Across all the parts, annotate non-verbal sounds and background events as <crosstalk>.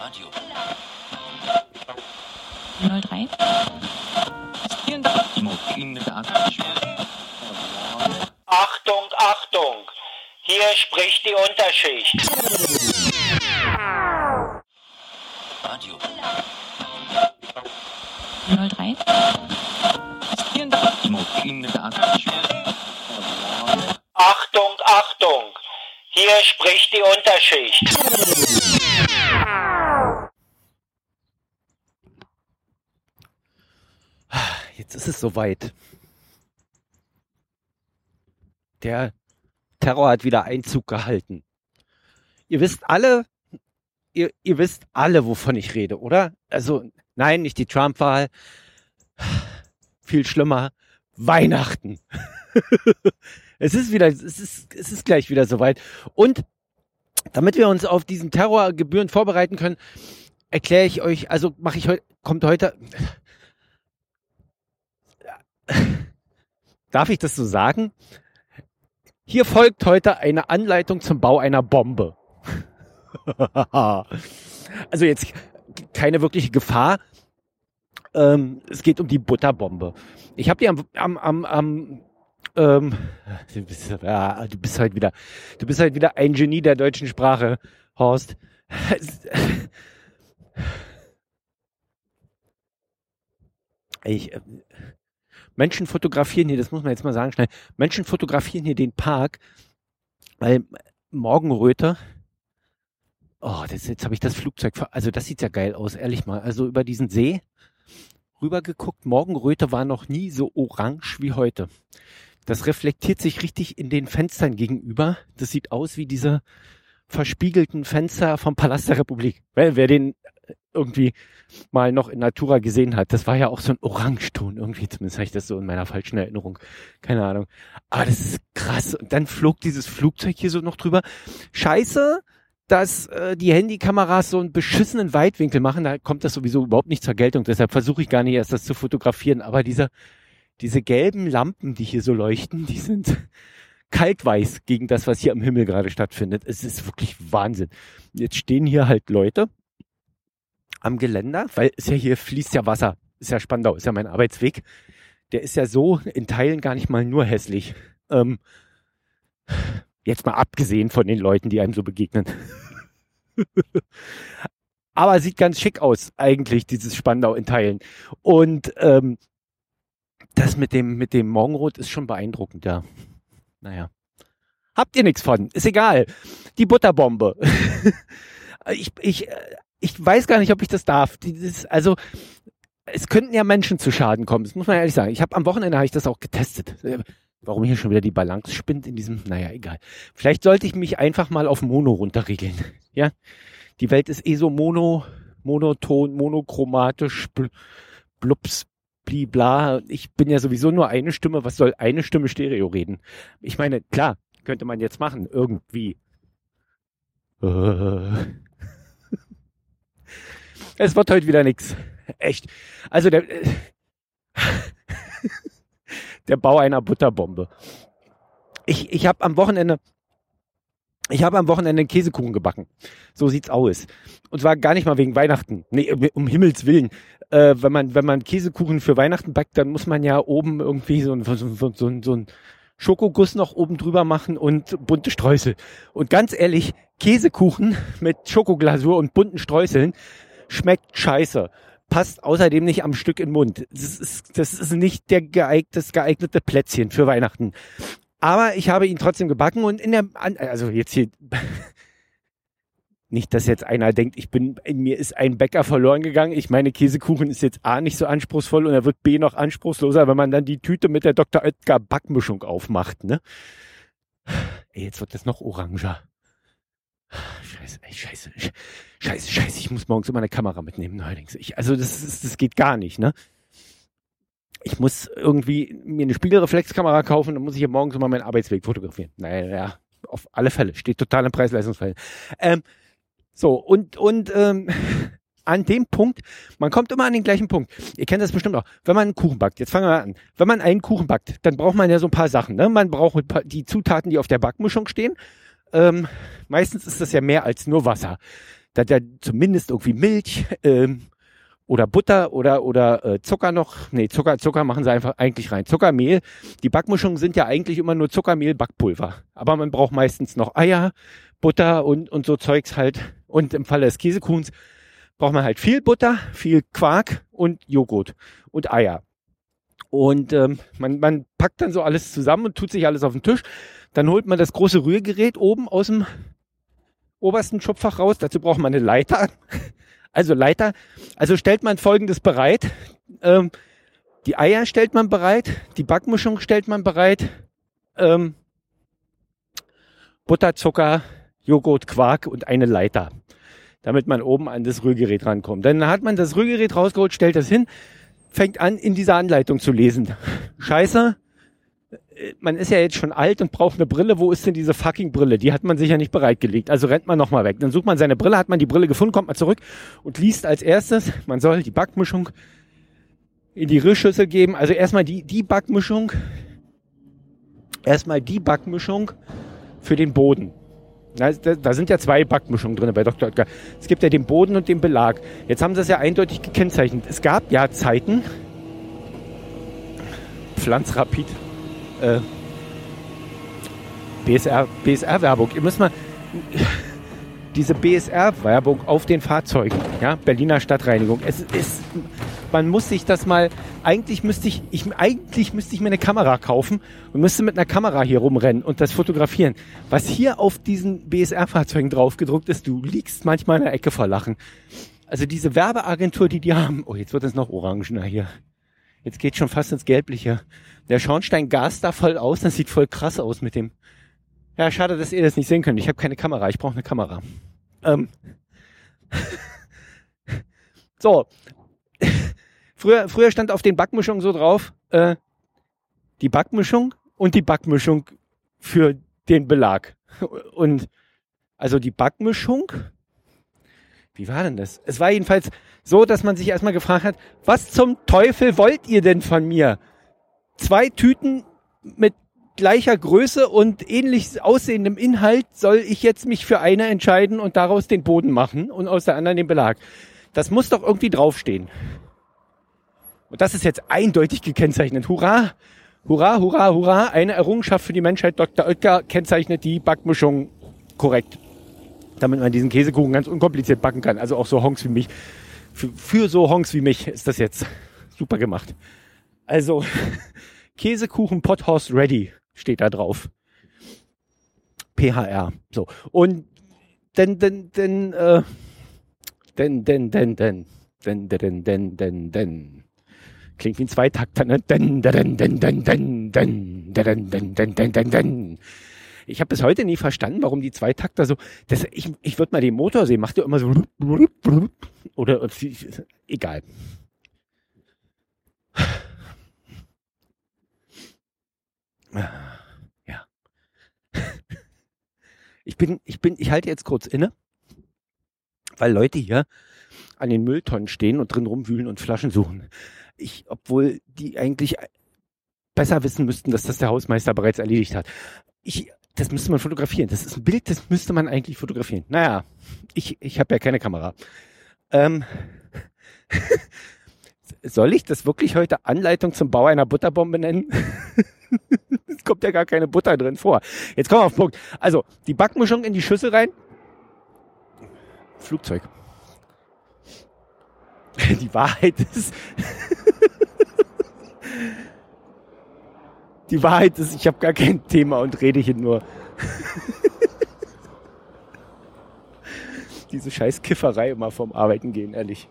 Radio. 03. Vielen Dank, Timo. Ihnen eine Antwort. Achtung, Achtung! Hier spricht die Unterschicht. Radio. 03. Vielen Dank, Timo. Ihnen eine Antwort. Achtung, Achtung! Hier spricht die Unterschicht. Jetzt ist es soweit. Der Terror hat wieder Einzug gehalten. Ihr wisst alle, ihr, ihr wisst alle, wovon ich rede, oder? Also, nein, nicht die Trump-Wahl. Viel schlimmer. Weihnachten. <laughs> es ist wieder, es ist, es ist gleich wieder soweit. Und damit wir uns auf diesen Terrorgebühren vorbereiten können, erkläre ich euch, also mache ich heute, kommt heute, <laughs> darf ich das so sagen? Hier folgt heute eine Anleitung zum Bau einer Bombe. <laughs> also jetzt keine wirkliche Gefahr. Ähm, es geht um die Butterbombe. Ich habe die am, am, am, am ähm, <laughs> du, bist, ja, du bist halt wieder, du bist halt wieder ein Genie der deutschen Sprache, Horst. Ich, äh, Menschen fotografieren hier, das muss man jetzt mal sagen schnell, Menschen fotografieren hier den Park, weil Morgenröte, oh, das, jetzt habe ich das Flugzeug, also das sieht ja geil aus, ehrlich mal. Also über diesen See rübergeguckt, Morgenröte war noch nie so orange wie heute. Das reflektiert sich richtig in den Fenstern gegenüber. Das sieht aus wie diese verspiegelten Fenster vom Palast der Republik. Wer, wer den irgendwie mal noch in Natura gesehen hat, das war ja auch so ein Orangeton irgendwie, zumindest habe ich das so in meiner falschen Erinnerung. Keine Ahnung. Aber das ist krass. Und dann flog dieses Flugzeug hier so noch drüber. Scheiße, dass äh, die Handykameras so einen beschissenen Weitwinkel machen, da kommt das sowieso überhaupt nicht zur Geltung. Deshalb versuche ich gar nicht erst das zu fotografieren. Aber diese, diese gelben Lampen, die hier so leuchten, die sind kaltweiß gegen das, was hier am Himmel gerade stattfindet. Es ist wirklich Wahnsinn. Jetzt stehen hier halt Leute am Geländer, weil es ja hier fließt ja Wasser. Ist ja Spandau, ist ja mein Arbeitsweg. Der ist ja so in Teilen gar nicht mal nur hässlich. Ähm, jetzt mal abgesehen von den Leuten, die einem so begegnen. <laughs> Aber sieht ganz schick aus, eigentlich, dieses Spandau in Teilen. Und ähm, das mit dem, mit dem Morgenrot ist schon beeindruckend, ja. Naja. Habt ihr nichts von? Ist egal. Die Butterbombe. <laughs> ich, ich, äh, ich weiß gar nicht, ob ich das darf. Dieses, also, es könnten ja Menschen zu Schaden kommen. Das muss man ehrlich sagen. Ich habe am Wochenende habe ich das auch getestet. Warum hier schon wieder die Balance spinnt in diesem, naja, egal. Vielleicht sollte ich mich einfach mal auf Mono runterregeln. <laughs> Ja, die Welt ist eh so mono, monoton, monochromatisch, bl blups, blibla. Ich bin ja sowieso nur eine Stimme. Was soll eine Stimme Stereo reden? Ich meine, klar, könnte man jetzt machen, irgendwie. Äh. Es wird heute wieder nix. Echt. Also der, <laughs> der Bau einer Butterbombe. Ich, ich habe am Wochenende, ich habe am Wochenende einen Käsekuchen gebacken. So sieht's aus. Und zwar gar nicht mal wegen Weihnachten. Nee, um Himmels Willen. Äh, wenn man, wenn man Käsekuchen für Weihnachten backt, dann muss man ja oben irgendwie so ein, so, so, so, so ein Schokoguss noch oben drüber machen und bunte Streusel. Und ganz ehrlich, Käsekuchen mit Schokoglasur und bunten Streuseln schmeckt scheiße. Passt außerdem nicht am Stück in den Mund. Das ist, das ist nicht der geeignet, das geeignete Plätzchen für Weihnachten. Aber ich habe ihn trotzdem gebacken und in der, also jetzt hier, <laughs> nicht, dass jetzt einer denkt, ich bin, in mir ist ein Bäcker verloren gegangen. Ich meine, Käsekuchen ist jetzt A nicht so anspruchsvoll und er wird B noch anspruchsloser, wenn man dann die Tüte mit der Dr. Oetker Backmischung aufmacht, ne? Ey, jetzt wird das noch oranger. Scheiße, ey, scheiße, scheiße, scheiße, ich muss morgens immer eine Kamera mitnehmen, neuerdings. Ich, also das, ist, das geht gar nicht, ne? Ich muss irgendwie mir eine Spiegelreflexkamera kaufen, dann muss ich hier morgens immer meinen Arbeitsweg fotografieren. Naja, auf alle Fälle, steht total im Preis-Leistungsfall. Ähm, so, und, und ähm, <laughs> an dem Punkt, man kommt immer an den gleichen Punkt. Ihr kennt das bestimmt auch. Wenn man einen Kuchen backt, jetzt fangen wir an. Wenn man einen Kuchen backt, dann braucht man ja so ein paar Sachen. Ne? Man braucht die Zutaten, die auf der Backmischung stehen. Ähm, meistens ist das ja mehr als nur Wasser. dass er zumindest irgendwie Milch ähm, oder Butter oder oder äh, Zucker noch. Nee, Zucker, Zucker machen sie einfach eigentlich rein. Zuckermehl. Die Backmischungen sind ja eigentlich immer nur Zuckermehl, Backpulver. Aber man braucht meistens noch Eier, Butter und, und so Zeugs halt. Und im Falle des Käsekuchens braucht man halt viel Butter, viel Quark und Joghurt und Eier. Und ähm, man, man packt dann so alles zusammen und tut sich alles auf den Tisch. Dann holt man das große Rührgerät oben aus dem obersten Schubfach raus. Dazu braucht man eine Leiter. Also Leiter. Also stellt man folgendes bereit. Ähm, die Eier stellt man bereit, die Backmischung stellt man bereit, ähm, Butter, Zucker, Joghurt, Quark und eine Leiter, damit man oben an das Rührgerät rankommt. Dann hat man das Rührgerät rausgeholt, stellt das hin, fängt an, in dieser Anleitung zu lesen. Scheiße, man ist ja jetzt schon alt und braucht eine Brille. Wo ist denn diese fucking Brille? Die hat man sich ja nicht bereitgelegt. Also rennt man nochmal weg. Dann sucht man seine Brille, hat man die Brille gefunden, kommt man zurück und liest als erstes, man soll die Backmischung in die Rührschüssel geben. Also erstmal die, die Backmischung, erstmal die Backmischung für den Boden. Da, da sind ja zwei Backmischungen drin bei Dr. Oetker. Es gibt ja den Boden und den Belag. Jetzt haben sie es ja eindeutig gekennzeichnet. Es gab ja Zeiten, Pflanzrapid, äh, BSR, BSR-Werbung. Ihr müsst mal diese BSR-Werbung auf den Fahrzeugen, ja, Berliner Stadtreinigung. Es ist, man muss sich das mal, eigentlich müsste ich, ich, eigentlich müsste ich mir eine Kamera kaufen und müsste mit einer Kamera hier rumrennen und das fotografieren. Was hier auf diesen BSR-Fahrzeugen drauf gedruckt ist, du liegst manchmal in der Ecke vor Lachen. Also diese Werbeagentur, die die haben, oh, jetzt wird es noch orangener hier. Jetzt geht schon fast ins Gelbliche. Der Schornstein gast da voll aus, das sieht voll krass aus mit dem. Ja, schade, dass ihr das nicht sehen könnt. Ich habe keine Kamera, ich brauche eine Kamera. Ähm. <laughs> so. <laughs> früher, früher stand auf den Backmischungen so drauf, äh, die Backmischung und die Backmischung für den Belag. Und also die Backmischung, wie war denn das? Es war jedenfalls so, dass man sich erstmal gefragt hat, was zum Teufel wollt ihr denn von mir? Zwei Tüten mit gleicher Größe und ähnlich aussehendem Inhalt soll ich jetzt mich für eine entscheiden und daraus den Boden machen und aus der anderen den Belag. Das muss doch irgendwie draufstehen. Und das ist jetzt eindeutig gekennzeichnet. Hurra! Hurra, hurra, hurra! Eine Errungenschaft für die Menschheit. Dr. Oetker kennzeichnet die Backmischung korrekt. Damit man diesen Käsekuchen ganz unkompliziert backen kann. Also auch so Honks wie mich. Für, für so Honks wie mich ist das jetzt super gemacht. Also, Käsekuchen Pothorse Ready steht da drauf. PHR. So. Und denn, denn, denn, äh, denn, denn, denn, denn, denn, denn, denn, denn, denn. Klingt wie ein Zweitakter, ne? Denn, denn, denn, denn, denn, denn, denn, denn, denn, denn, denn, denn. Ich habe bis heute nie verstanden, warum die Zweitakter so. Das, ich ich würde mal den Motor sehen, macht der immer so. Oder egal. Ja. Ich bin, ich bin, ich halte jetzt kurz inne, weil Leute hier an den Mülltonnen stehen und drin rumwühlen und Flaschen suchen. Ich, obwohl die eigentlich besser wissen müssten, dass das der Hausmeister bereits erledigt hat. Ich, das müsste man fotografieren. Das ist ein Bild, das müsste man eigentlich fotografieren. Naja, ich, ich habe ja keine Kamera. Ähm, <laughs> soll ich das wirklich heute Anleitung zum Bau einer Butterbombe nennen? <laughs> es kommt ja gar keine Butter drin vor. Jetzt kommen wir auf den Punkt. Also, die Backmischung in die Schüssel rein. Flugzeug. <laughs> Die Wahrheit ist. Die Wahrheit ist, ich habe gar kein Thema und rede hier nur. <laughs> Diese scheiß Kifferei immer vom Arbeiten gehen, ehrlich.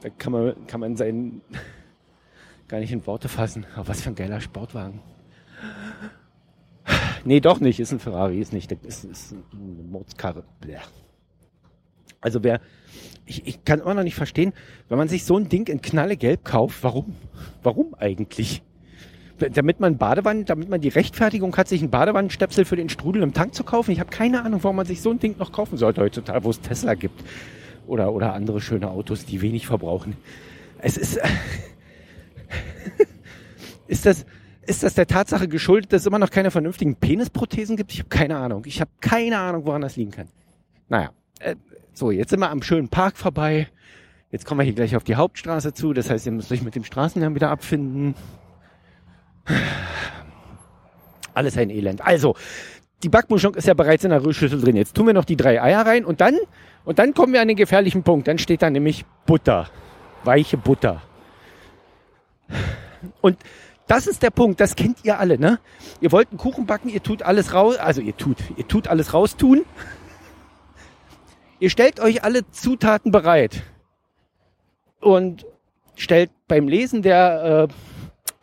Da kann man, kann man seinen gar nicht in Worte fassen. Aber was für ein geiler Sportwagen. Nee, doch nicht. Ist ein Ferrari, ist nicht. Ist, ist eine Mordskarre. Blech. Also wer, ich, ich kann immer noch nicht verstehen, wenn man sich so ein Ding in Knallegelb kauft, warum? Warum eigentlich? Damit man Badewannen, damit man die Rechtfertigung hat, sich einen Badewannenstöpsel für den Strudel im Tank zu kaufen. Ich habe keine Ahnung, warum man sich so ein Ding noch kaufen sollte heutzutage, wo es Tesla gibt oder oder andere schöne Autos, die wenig verbrauchen. Es ist <laughs> ist das ist das der Tatsache geschuldet, dass es immer noch keine vernünftigen Penisprothesen gibt? Ich habe keine Ahnung. Ich habe keine Ahnung, woran das liegen kann. Naja, äh, So, jetzt sind wir am schönen Park vorbei. Jetzt kommen wir hier gleich auf die Hauptstraße zu. Das heißt, ihr müsst euch mit dem Straßenlärm wieder abfinden. Alles ein Elend. Also, die Backmischung ist ja bereits in der Rührschüssel drin. Jetzt tun wir noch die drei Eier rein und dann, und dann kommen wir an den gefährlichen Punkt. Dann steht da nämlich Butter. Weiche Butter. Und das ist der Punkt, das kennt ihr alle, ne? Ihr wollt einen Kuchen backen, ihr tut alles raus, also ihr tut, ihr tut alles raustun. Ihr stellt euch alle Zutaten bereit und stellt beim Lesen der, äh,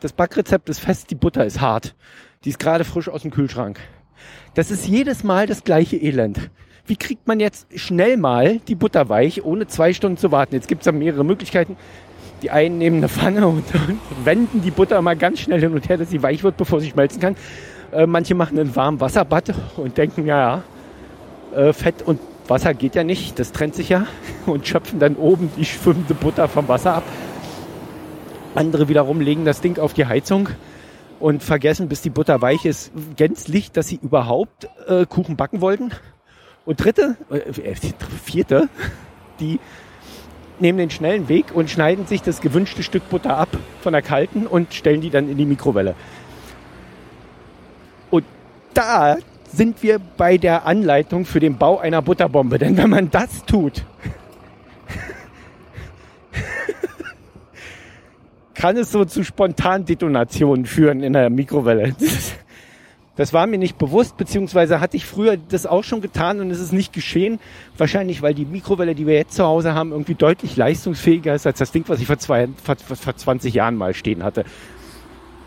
des Backrezeptes fest, die Butter ist hart. Die ist gerade frisch aus dem Kühlschrank. Das ist jedes Mal das gleiche Elend. Wie kriegt man jetzt schnell mal die Butter weich, ohne zwei Stunden zu warten? Jetzt gibt es da mehrere Möglichkeiten. Die einen nehmen eine Pfanne und, <laughs> und, wenden die Butter mal ganz schnell hin und her, dass sie weich wird, bevor sie schmelzen kann. Äh, manche machen einen warmen Wasserbad und denken, ja, äh, Fett und Wasser geht ja nicht, das trennt sich ja <laughs> und schöpfen dann oben die schwimmende Butter vom Wasser ab. Andere wiederum legen das Ding auf die Heizung und vergessen, bis die Butter weich ist, gänzlich, dass sie überhaupt äh, Kuchen backen wollten. Und dritte, äh, vierte, die nehmen den schnellen Weg und schneiden sich das gewünschte Stück Butter ab von der kalten und stellen die dann in die Mikrowelle. Und da sind wir bei der Anleitung für den Bau einer Butterbombe. <laughs> Denn wenn man das tut, kann es so zu Spontandetonationen führen in der Mikrowelle. <laughs> Das war mir nicht bewusst, beziehungsweise hatte ich früher das auch schon getan und es ist nicht geschehen. Wahrscheinlich, weil die Mikrowelle, die wir jetzt zu Hause haben, irgendwie deutlich leistungsfähiger ist als das Ding, was ich vor, zwei, vor, vor 20 Jahren mal stehen hatte.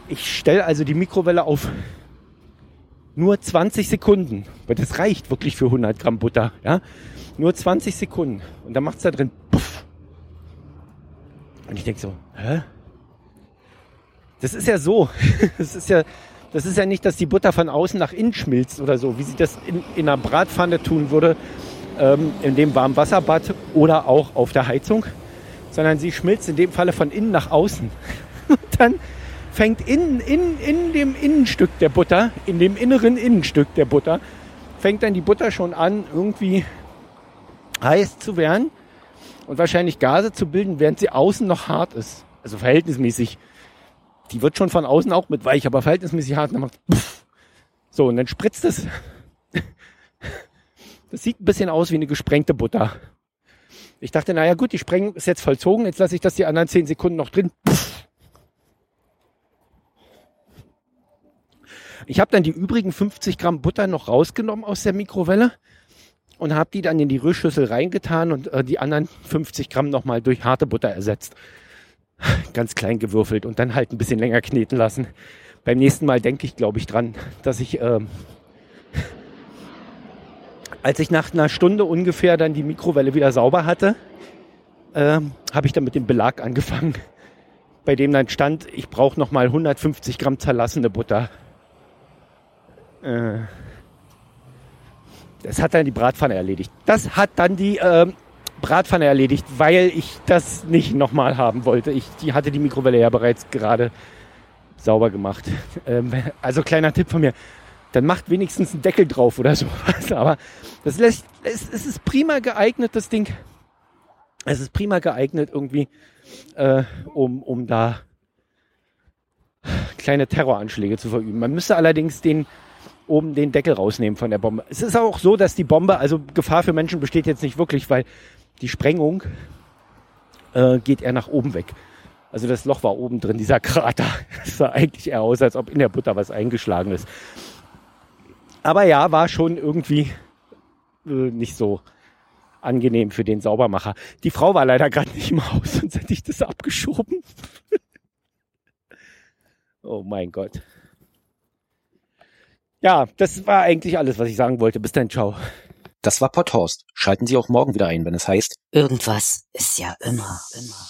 Ich stelle also die Mikrowelle auf nur 20 Sekunden, weil das reicht wirklich für 100 Gramm Butter. Ja? Nur 20 Sekunden und dann macht es da drin puff. Und ich denke so, hä? Das ist ja so. <laughs> Das ist ja, das ist ja nicht, dass die Butter von außen nach innen schmilzt oder so, wie sie das in, in einer Bratpfanne tun würde, ähm, in dem warmen Wasserbad oder auch auf der Heizung, sondern sie schmilzt in dem Falle von innen nach außen. <laughs> Und dann fängt in, in, in dem Innenstück der Butter, in dem inneren Innenstück der Butter, fängt dann die Butter schon an, irgendwie heiß zu werden und wahrscheinlich Gase zu bilden, während sie außen noch hart ist. Also verhältnismäßig die wird schon von außen auch mit weich, aber verhältnismäßig hart. Und dann macht pff. So, und dann spritzt es. <laughs> Das sieht ein bisschen aus wie eine gesprengte Butter. Ich dachte, naja gut, die Sprengung ist jetzt vollzogen, jetzt lasse ich das die anderen 10 Sekunden noch drin. Pff. Ich habe dann die übrigen 50 Gramm Butter noch rausgenommen aus der Mikrowelle und habe die dann in die Rührschüssel reingetan und äh, die anderen 50 Gramm nochmal durch harte Butter ersetzt ganz klein gewürfelt und dann halt ein bisschen länger kneten lassen. Beim nächsten Mal denke ich, glaube ich, dran, dass ich, ähm, als ich nach einer Stunde ungefähr dann die Mikrowelle wieder sauber hatte, ähm, habe ich dann mit dem Belag angefangen, bei dem dann stand, ich brauche nochmal 150 Gramm zerlassene Butter. Äh, das hat dann die Bratpfanne erledigt. Das hat dann die ähm, Bratpfanne erledigt, weil ich das nicht nochmal haben wollte. Ich die hatte die Mikrowelle ja bereits gerade sauber gemacht. <laughs> Ähm, also kleiner Tipp von mir. Dann macht wenigstens einen Deckel drauf oder <laughs> sowas. Aber das lässt, es, es ist prima geeignet, das Ding. Es ist prima geeignet irgendwie, äh, um, um da kleine Terroranschläge zu verüben. Man müsste allerdings den oben den Deckel rausnehmen von der Bombe. Es ist auch so, dass die Bombe, also Gefahr für Menschen besteht jetzt nicht wirklich, weil die Sprengung äh, geht eher nach oben weg. Also das Loch war oben drin, dieser Krater. <laughs> Das sah eigentlich eher aus, als ob in der Butter was eingeschlagen ist. Aber ja, war schon irgendwie äh, nicht so angenehm für den Saubermacher. Die Frau war leider gerade nicht im Haus, <laughs> sonst hätte ich das abgeschoben. <laughs> oh mein Gott. Ja, das war eigentlich alles, was ich sagen wollte. Bis dann, ciao. Das war Potthorst. Schalten Sie auch morgen wieder ein, wenn es heißt Irgendwas ist ja immer, immer.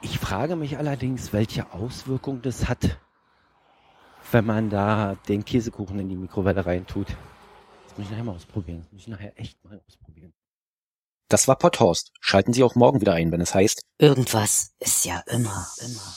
Ich frage mich allerdings, welche Auswirkung das hat, wenn man da den Käsekuchen in die Mikrowelle reintut. Das muss ich nachher mal ausprobieren. Das muss ich nachher echt mal ausprobieren. Das war Potthorst. Schalten Sie auch morgen wieder ein, wenn es heißt Irgendwas ist ja immer, immer.